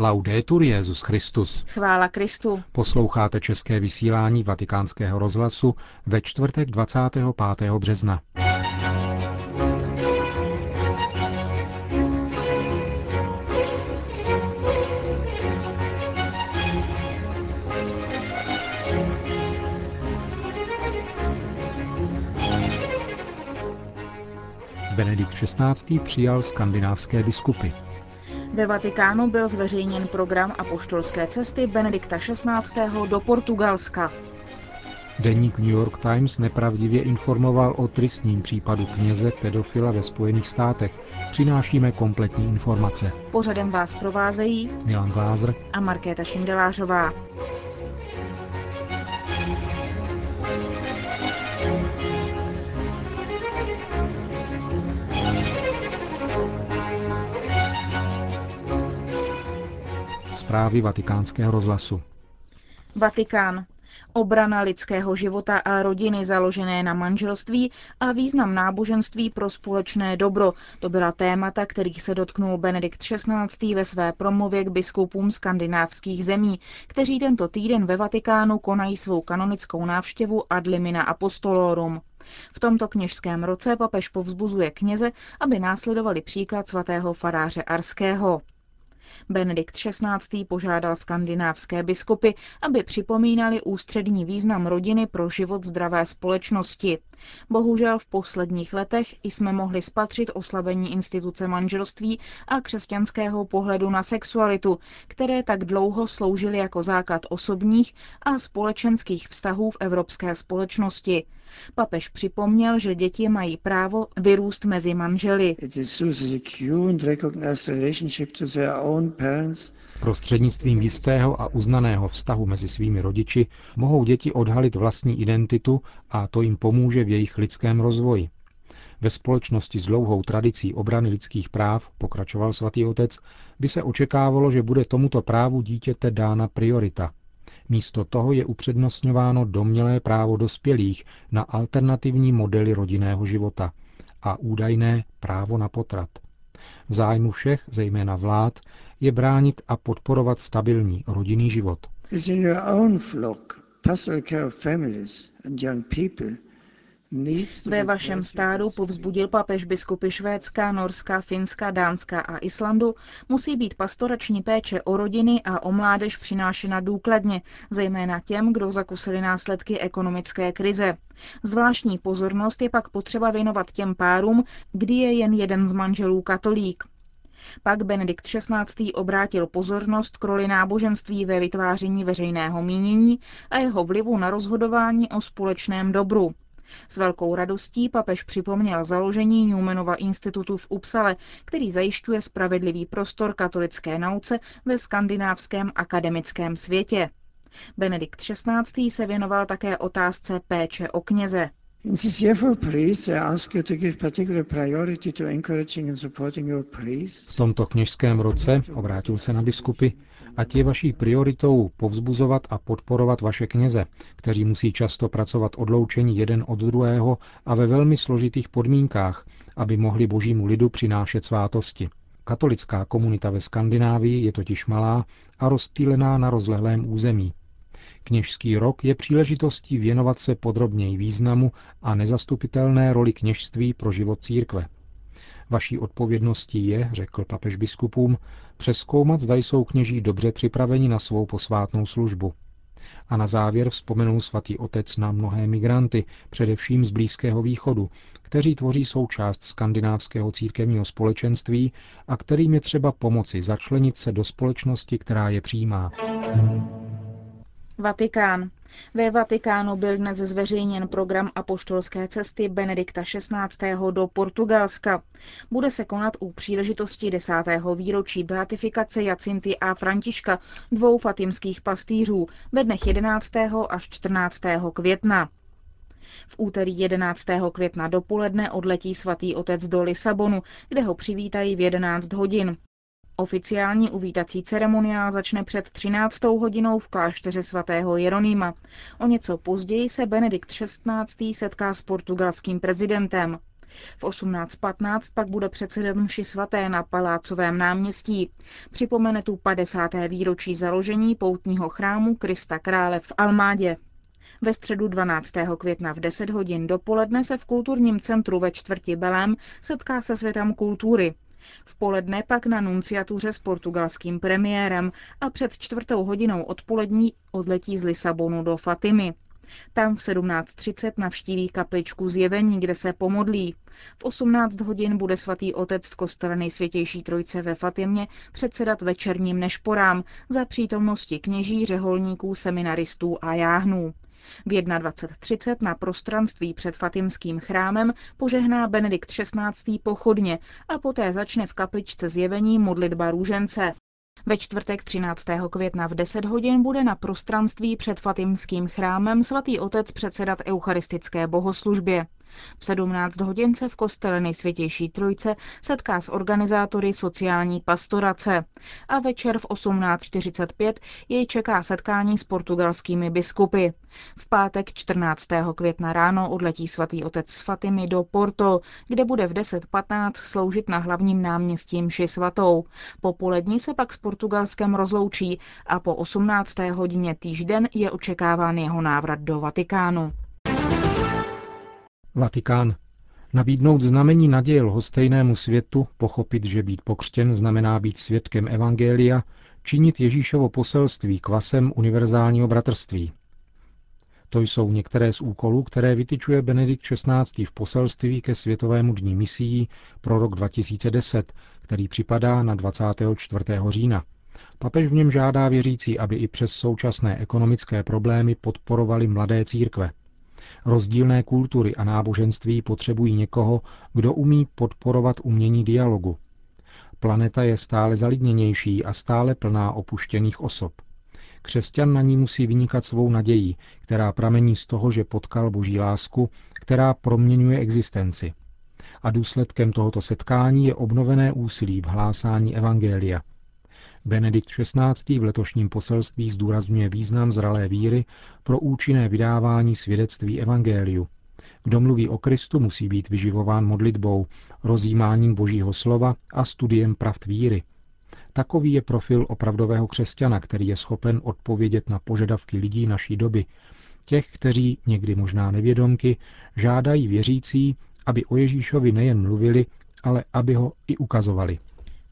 Laudetur Jezus Christus. Chvála Kristu. Posloucháte české vysílání Vatikánského rozhlasu ve čtvrtek 25. března. Benedikt XVI. přijal skandinávské biskupy. Ve Vatikánu byl zveřejněn program apoštolské cesty Benedikta XVI. do Portugalska. Deník New York Times nepravdivě informoval o tristním případu kněze pedofila ve Spojených státech. Přinášíme kompletní informace. Pořadem vás provázejí Milan Glázer a Markéta Šindelářová. Zprávy vatikánského rozhlasu. Vatikán. Obrana lidského života a rodiny založené na manželství a význam náboženství pro společné dobro. To byla témata, kterých se dotknul Benedikt XVI. ve své promluvě k biskupům skandinávských zemí, kteří tento týden ve Vatikánu konají svou kanonickou návštěvu ad limina apostolorum. V tomto kněžském roce papež povzbuzuje kněze, aby následovali příklad svatého faráře Arského. Benedikt XVI. požádal skandinávské biskupy, aby připomínali ústřední význam rodiny pro život zdravé společnosti. Bohužel v posledních letech jsme mohli spatřit oslabení instituce manželství a křesťanského pohledu na sexualitu, které tak dlouho sloužily jako základ osobních a společenských vztahů v evropské společnosti. Papež připomněl, že děti mají právo vyrůst mezi manželi. Prostřednictvím jistého a uznaného vztahu mezi svými rodiči mohou děti odhalit vlastní identitu a to jim pomůže v jejich lidském rozvoji. Ve společnosti s dlouhou tradicí obrany lidských práv, pokračoval svatý otec, by se očekávalo, že bude tomuto právu dítěte dána priorita. Místo toho je upřednostňováno domnělé právo dospělých na alternativní modely rodinného života a údajné právo na potrat. V zájmu všech, zejména vlád, je bránit a podporovat stabilní rodinný život. Ve vašem stádu povzbudil papež biskupy Švédska, Norska, Finska, Dánska a Islandu, musí být pastorační péče o rodiny a o mládež přinášena důkladně, zejména těm, kdo zakusili následky ekonomické krize. Zvláštní pozornost je pak potřeba věnovat těm párům, kdy je jen jeden z manželů katolík. Pak Benedikt XVI. obrátil pozornost k roli náboženství ve vytváření veřejného mínění a jeho vlivu na rozhodování o společném dobru. S velkou radostí papež připomněl založení Newmanova institutu v Upsale, který zajišťuje spravedlivý prostor katolické nauce ve skandinávském akademickém světě. Benedikt XVI. se věnoval také otázce péče o kněze. V tomto kněžském roce, obrátil se na biskupy, ať je vaší prioritou povzbuzovat a podporovat vaše kněze, kteří musí často pracovat odloučení jeden od druhého a ve velmi složitých podmínkách, aby mohli božímu lidu přinášet svátosti. Katolická komunita ve Skandinávii je totiž malá a rozptýlená na rozlehlém území. Kněžský rok je příležitostí věnovat se podrobněji významu a nezastupitelné roli kněžství pro život církve. Vaší odpovědností je, řekl papež biskupům, přeskoumat, zda jsou kněží dobře připraveni na svou posvátnou službu. A na závěr vzpomenul svatý otec na mnohé migranty, především z Blízkého východu, kteří tvoří součást skandinávského církevního společenství a kterým je třeba pomoci začlenit se do společnosti, která je přijímá. Vatikán. Ve Vatikánu byl dnes zveřejněn program apoštolské cesty Benedikta XVI. do Portugalska. Bude se konat u příležitosti desátého výročí beatifikace Jacinty a Františka, dvou fatimských pastýřů, ve dnech 11. až 14. května. V úterý 11. května dopoledne odletí svatý otec do Lisabonu, kde ho přivítají v 11 hodin. Oficiální uvítací ceremoniál začne před 13. hodinou v klášteře svatého Jeronýma. O něco později se Benedikt XVI. setká s portugalským prezidentem. V 18.15 pak bude předsedat mši svaté na Palácovém náměstí. Připomene tu 50. výročí založení poutního chrámu Krista Krále v Almádě. Ve středu 12. května v 10 hodin dopoledne se v kulturním centru ve čtvrti Belém setká se světem kultury. V poledne pak na nunciatuře s portugalským premiérem a před čtvrtou hodinou odpolední odletí z Lisabonu do Fatimy. Tam v 17.30 navštíví kapličku zjevení, kde se pomodlí. V 18 hodin bude svatý otec v kostele nejsvětější trojce ve Fatimě předsedat večerním nešporám za přítomnosti kněží, řeholníků, seminaristů a jáhnů. V 21.30 na prostranství před Fatimským chrámem požehná Benedikt XVI. pochodně a poté začne v kapličce zjevení modlitba růžence. Ve čtvrtek 13. května v 10 hodin bude na prostranství před Fatimským chrámem svatý otec předsedat eucharistické bohoslužbě. V 17 hodin se v kostele nejsvětější trojce setká s organizátory sociální pastorace a večer v 18.45 jej čeká setkání s portugalskými biskupy. V pátek 14. května ráno odletí svatý otec z Fatimy do Porto, kde bude v 10.15 sloužit na hlavním náměstí mši svatou. Popolední se pak s Portugalskem rozloučí a po 18. hodině týžden je očekáván jeho návrat do Vatikánu. Vatikán. Nabídnout znamení naděje lhostejnému světu, pochopit, že být pokřtěn znamená být svědkem Evangelia, činit Ježíšovo poselství kvasem univerzálního bratrství. To jsou některé z úkolů, které vytyčuje Benedikt XVI. v poselství ke Světovému dní misií pro rok 2010, který připadá na 24. října. Papež v něm žádá věřící, aby i přes současné ekonomické problémy podporovali mladé církve. Rozdílné kultury a náboženství potřebují někoho, kdo umí podporovat umění dialogu. Planeta je stále zalidněnější a stále plná opuštěných osob. Křesťan na ní musí vynikat svou naději, která pramení z toho, že potkal boží lásku, která proměňuje existenci. A důsledkem tohoto setkání je obnovené úsilí v hlásání Evangelia – Benedikt XVI. v letošním poselství zdůrazňuje význam zralé víry pro účinné vydávání svědectví Evangeliu. Kdo mluví o Kristu, musí být vyživován modlitbou, rozjímáním božího slova a studiem pravd víry. Takový je profil opravdového křesťana, který je schopen odpovědět na požadavky lidí naší doby, těch, kteří, někdy možná nevědomky, žádají věřící, aby o Ježíšovi nejen mluvili, ale aby ho i ukazovali.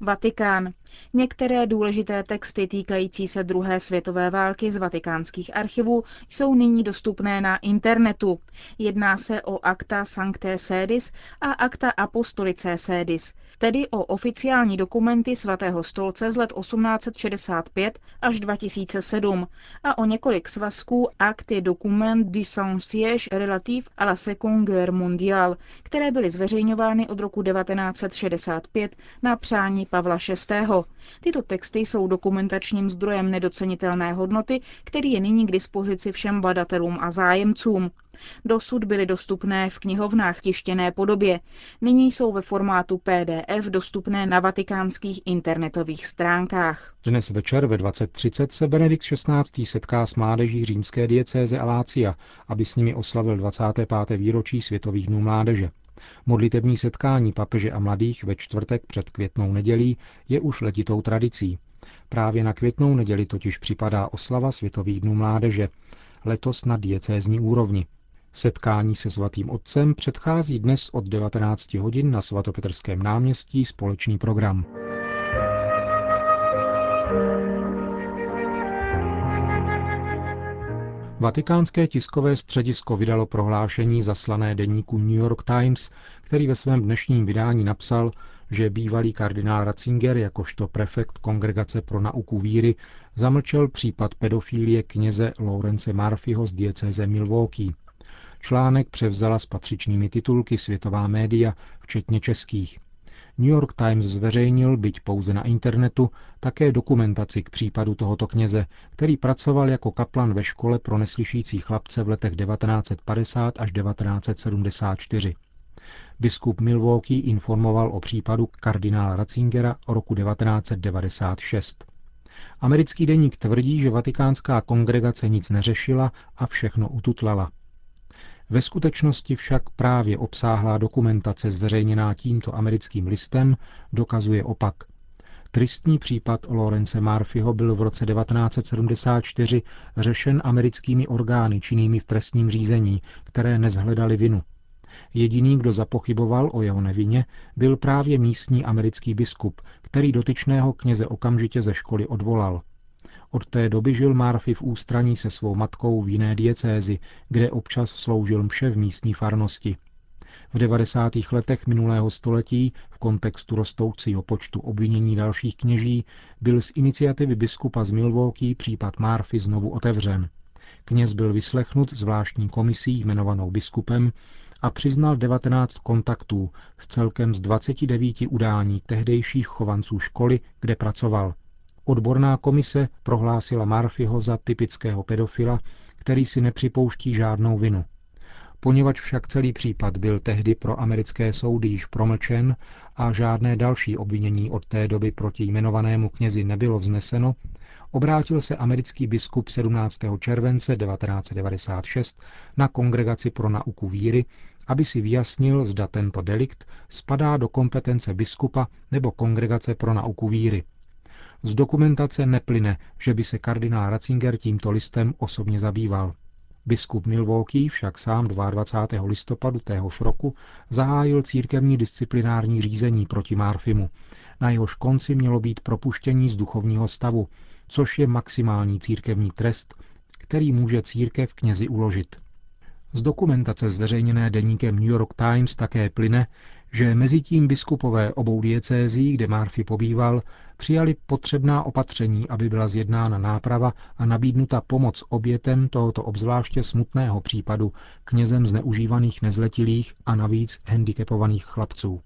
Vatikán. Některé důležité texty týkající se druhé světové války z vatikánských archivů jsou nyní dostupné na internetu. Jedná se o akta Sancté Sedis a akta Apostolice Sedis, tedy o oficiální dokumenty svatého stolce z let 1865 až 2007 a o několik svazků Acte Document du Saint-Siège relativ à la Seconde Guerre mondiale, které byly zveřejňovány od roku 1965 na přání Pavla VI. Tyto texty jsou dokumentačním zdrojem nedocenitelné hodnoty, který je nyní k dispozici všem badatelům a zájemcům. Dosud byly dostupné v knihovnách tištěné podobě. Nyní jsou ve formátu PDF dostupné na vatikánských internetových stránkách. Dnes večer ve 20.30 se Benedikt XVI. setká s mládeží římské diecéze Alácia, aby s nimi oslavil 25. výročí Světových dnů mládeže. Modlitební setkání papeže a mladých ve čtvrtek před květnou nedělí je už letitou tradicí. Právě na květnou neděli totiž připadá oslava Světových dnů mládeže, letos na diecézní úrovni. Setkání se svatým otcem předchází dnes od 19 hodin na svatopetrském náměstí společný program. Vatikánské tiskové středisko vydalo prohlášení zaslané deníku New York Times, který ve svém dnešním vydání napsal, že bývalý kardinál Ratzinger jakožto prefekt Kongregace pro nauku víry zamlčel případ pedofilie kněze Laurence Murphyho z diecéze Milwaukee. Článek převzala s patřičnými titulky světová média, včetně českých. New York Times zveřejnil, byť pouze na internetu, také dokumentaci k případu tohoto kněze, který pracoval jako kaplan ve škole pro neslyšící chlapce v letech 1950 až 1974. Biskup Milwaukee informoval o případu kardinála Ratzingera roku 1996. Americký deník tvrdí, že vatikánská kongregace nic neřešila a všechno ututlala. Ve skutečnosti však právě obsáhlá dokumentace zveřejněná tímto americkým listem dokazuje opak. Tristní případ Lorence Murphyho byl v roce 1974 řešen americkými orgány činnými v trestním řízení, které nezhledali vinu. Jediný, kdo zapochyboval o jeho nevině, byl právě místní americký biskup, který dotyčného kněze okamžitě ze školy odvolal. Od té doby žil Murphy v ústraní se svou matkou v jiné diecézi, kde občas sloužil mše v místní farnosti. V 90. letech minulého století v kontextu rostoucího počtu obvinění dalších kněží byl z iniciativy biskupa z Milwaukee případ Murphy znovu otevřen. Kněz byl vyslechnut zvláštní komisí jmenovanou biskupem a přiznal 19 kontaktů s celkem z 29 udání tehdejších chovanců školy, kde pracoval. Odborná komise prohlásila Murphyho za typického pedofila, který si nepřipouští žádnou vinu. Poněvadž však celý případ byl tehdy pro americké soudy již promlčen a žádné další obvinění od té doby proti jmenovanému knězi nebylo vzneseno, obrátil se americký biskup 17. července 1996 na Kongregaci pro nauku víry, aby si vyjasnil, zda tento delikt spadá do kompetence biskupa nebo Kongregace pro nauku víry. Z dokumentace neplyne, že by se kardinál Ratzinger tímto listem osobně zabýval. Biskup Milwaukee však sám 22. listopadu téhož roku zahájil církevní disciplinární řízení proti Marfimu. Na jehož konci mělo být propuštění z duchovního stavu, což je maximální církevní trest, který může církev knězi uložit. Z dokumentace zveřejněné deníkem New York Times také plyne, že mezi tím biskupové obou diecézí, kde Murphy pobýval, přijali potřebná opatření, aby byla zjednána náprava a nabídnuta pomoc obětem tohoto obzvláště smutného případu knězem zneužívaných nezletilých a navíc handicapovaných chlapců.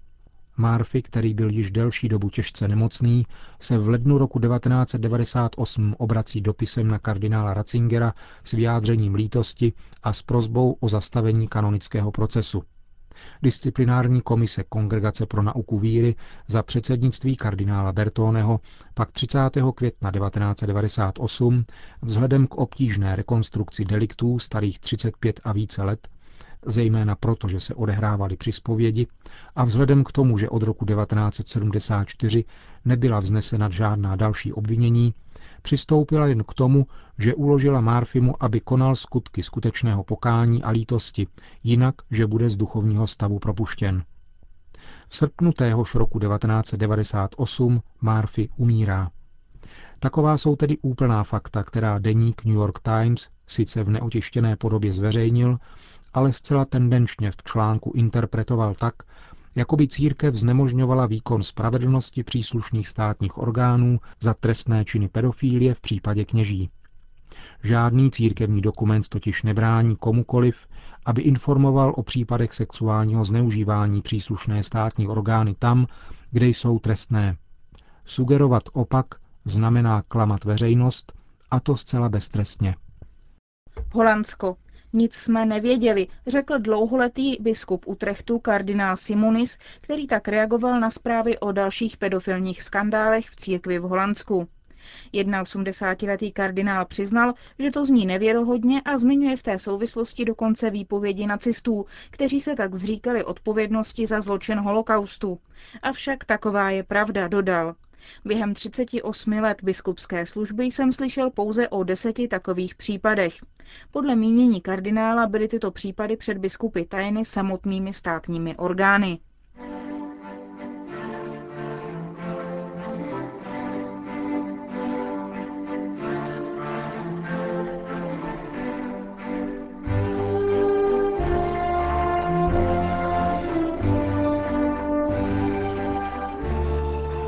Murphy, který byl již delší dobu těžce nemocný, se v lednu roku 1998 obrací dopisem na kardinála Ratzingera s vyjádřením lítosti a s prozbou o zastavení kanonického procesu. Disciplinární komise Kongregace pro nauku víry za předsednictví kardinála Bertoneho pak 30. května 1998 vzhledem k obtížné rekonstrukci deliktů starých 35 a více let zejména proto, že se odehrávaly při zpovědi a vzhledem k tomu, že od roku 1974 nebyla vznesena žádná další obvinění, přistoupila jen k tomu, že uložila Marfimu, aby konal skutky skutečného pokání a lítosti, jinak, že bude z duchovního stavu propuštěn. V srpnu téhož roku 1998 Murphy umírá. Taková jsou tedy úplná fakta, která deník New York Times sice v neotištěné podobě zveřejnil, ale zcela tendenčně v článku interpretoval tak, jako by církev znemožňovala výkon spravedlnosti příslušných státních orgánů za trestné činy pedofílie v případě kněží. Žádný církevní dokument totiž nebrání komukoliv, aby informoval o případech sexuálního zneužívání příslušné státní orgány tam, kde jsou trestné. Sugerovat opak znamená klamat veřejnost, a to zcela beztrestně. Holandsko. Nic jsme nevěděli, řekl dlouholetý biskup Utrechtu kardinál Simonis, který tak reagoval na zprávy o dalších pedofilních skandálech v církvi v Holandsku. 81-letý kardinál přiznal, že to zní nevěrohodně a zmiňuje v té souvislosti dokonce výpovědi nacistů, kteří se tak zříkali odpovědnosti za zločin holokaustu. Avšak taková je pravda, dodal. Během 38 let biskupské služby jsem slyšel pouze o deseti takových případech. Podle mínění kardinála byly tyto případy před biskupy tajny samotnými státními orgány.